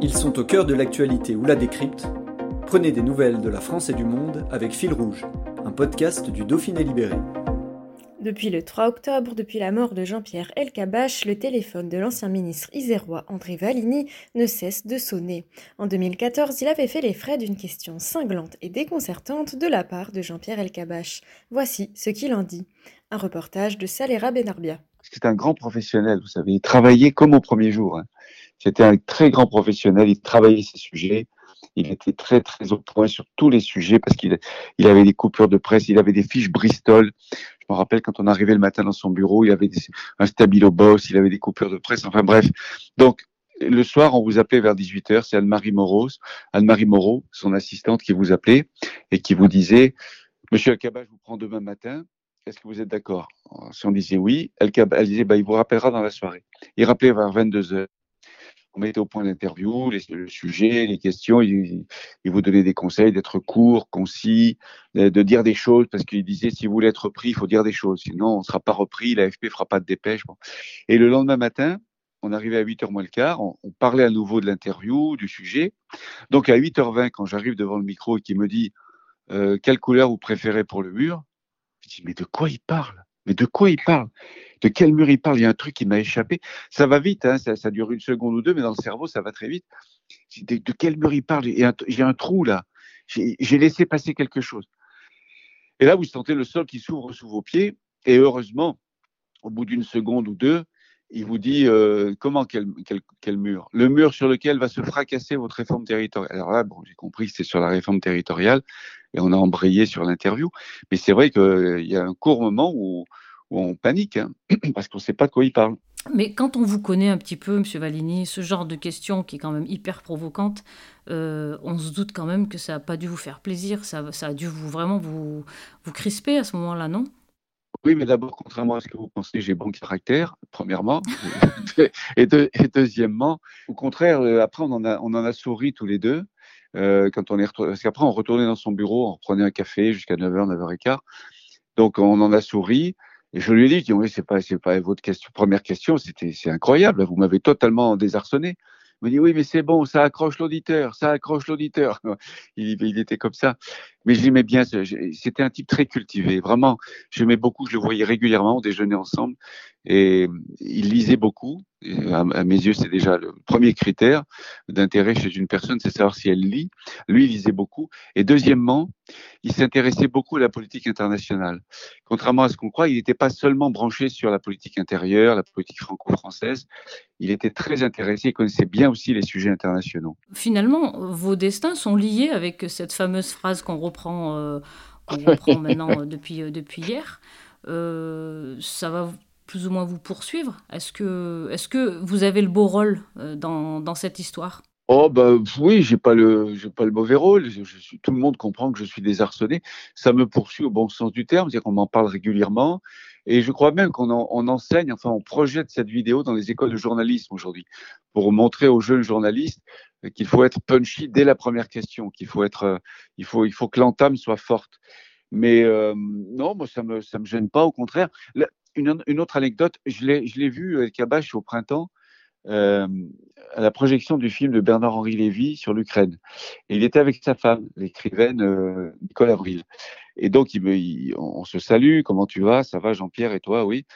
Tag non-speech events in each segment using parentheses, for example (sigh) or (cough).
Ils sont au cœur de l'actualité ou la décrypte. Prenez des nouvelles de la France et du monde avec Fil Rouge, un podcast du Dauphiné Libéré. Depuis le 3 octobre, depuis la mort de Jean-Pierre Elkabbach, le téléphone de l'ancien ministre isérois André Valigny ne cesse de sonner. En 2014, il avait fait les frais d'une question cinglante et déconcertante de la part de Jean-Pierre Elkabbach. Voici ce qu'il en dit. Un reportage de Salera Benarbia. C'est un grand professionnel, vous savez, il travaillait comme au premier jour. hein. C'était un très grand professionnel, il travaillait ses sujets, il était très très au point sur tous les sujets parce qu'il il avait des coupures de presse, il avait des fiches Bristol. Je me rappelle quand on arrivait le matin dans son bureau, il avait des- un stabilo boss, il avait des coupures de presse, enfin bref. Donc le soir, on vous appelait vers 18h, c'est Anne-Marie Moreau, Anne-Marie Moreau, son assistante qui vous appelait et qui vous disait Monsieur Alcaba, je vous prends demain matin. Est-ce que vous êtes d'accord Si on disait oui, elle, elle disait bah, il vous rappellera dans la soirée. Il rappelait vers 22 heures. On mettait au point l'interview, le sujet, les questions. Il, vous donnait des conseils d'être court, concis, de, dire des choses parce qu'il disait si vous voulez être repris, il faut dire des choses. Sinon, on ne sera pas repris. L'AFP fera pas de dépêche. Et le lendemain matin, on arrivait à 8h moins le quart. On, on parlait à nouveau de l'interview, du sujet. Donc à 8h20, quand j'arrive devant le micro et qu'il me dit euh, quelle couleur vous préférez pour le mur, je dis mais de quoi il parle? Mais de quoi il parle? De quel mur il parle? Il y a un truc qui m'a échappé. Ça va vite, hein, ça, dure une seconde ou deux, mais dans le cerveau, ça va très vite. De, quel mur il parle? J'ai un, trou là. J'ai laissé passer quelque chose. Et là, vous sentez le sol qui s'ouvre sous vos pieds. Et heureusement, au bout d'une seconde ou deux, il vous dit euh, comment quel, mur? Le mur sur lequel va se fracasser votre réforme territoriale. Alors là, bon, j'ai compris que c'était sur la réforme territoriale et on a embrayé sur l'interview. Mais c'est vrai qu'il y a un court moment où, où on panique hein, (clears throat) parce qu'on ne sait pas de quoi il parle. Mais quand on vous connaît un petit peu, M. Valigny, ce genre de question qui est quand même hyper provocante, euh, on se doute quand même que ça n'a pas dû vous faire plaisir, ça, ça a dû vous vraiment vous, vous crisper à ce moment-là, non? Oui, mais d'abord, contrairement à ce que vous pensez, j'ai bon caractère, premièrement. (laughs) et, deux- et deuxièmement, au contraire, euh, après, on en a, on en a souri tous les deux. euh, quand on est parce qu'après, on retournait dans son bureau, on reprenait un café jusqu'à 9h, 9h15. Donc, on en a souri. Et je lui ai dit, oui, c'est pas, c'est pas votre question, première question, c'était, c'est incroyable, vous m'avez totalement désarçonné. Il me dit, oui, mais c'est bon, ça accroche l'auditeur, ça accroche l'auditeur. (laughs) Il était comme ça. Mais je l'aimais bien, c'était un type très cultivé, vraiment. J'aimais beaucoup, je le voyais régulièrement, on déjeunait ensemble. Et il lisait beaucoup. À mes yeux, c'est déjà le premier critère d'intérêt chez une personne, c'est savoir si elle lit. Lui, il lisait beaucoup. Et deuxièmement, il s'intéressait beaucoup à la politique internationale. Contrairement à ce qu'on croit, il n'était pas seulement branché sur la politique intérieure, la politique franco-française. Il était très intéressé, il connaissait bien aussi les sujets internationaux. Finalement, vos destins sont liés avec cette fameuse phrase qu'on reprend, euh, qu'on (laughs) reprend maintenant euh, depuis, euh, depuis hier. Euh, ça va plus ou moins vous poursuivre? Est-ce que, est que vous avez le beau rôle dans, dans cette histoire? Oh bah oui, j'ai pas le j'ai pas le mauvais rôle. Je, je suis, tout le monde comprend que je suis désarçonné. Ça me poursuit au bon sens du terme, c'est-à-dire qu'on m'en parle régulièrement. Et je crois même qu'on en- on enseigne, enfin on projette cette vidéo dans les écoles de journalisme aujourd'hui pour montrer aux jeunes journalistes qu'il faut être punchy dès la première question, qu'il faut être, euh, il faut il faut que l'entame soit forte. Mais euh, non, moi ça me ça me gêne pas, au contraire. Une, autre anecdote, je l'ai je vu avec Kabash au printemps. Euh, à la projection du film de Bernard-Henri Lévy sur l'Ukraine. Et il était avec sa femme, l'écrivaine euh, Nicole Avril. Et donc, on, se salue, comment tu vas? Ça va, Jean-Pierre, et toi? Oui.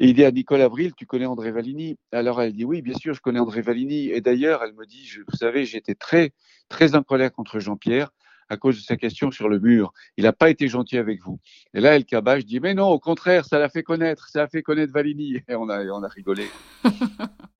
Et il dit à Nicole Avril, tu connais André Valigny Alors elle dit, oui, bien sûr, je connais André Valigny. Et d'ailleurs, elle me dit, vous savez, j'étais très, très en colère contre Jean-Pierre à cause de sa question sur le mur. Il n'a pas été gentil avec vous. Et là, El Kabach dit, mais non, au contraire, ça l'a fait connaître, ça a fait connaître Valigny. (laughs) Et on a, on a rigolé. (laughs)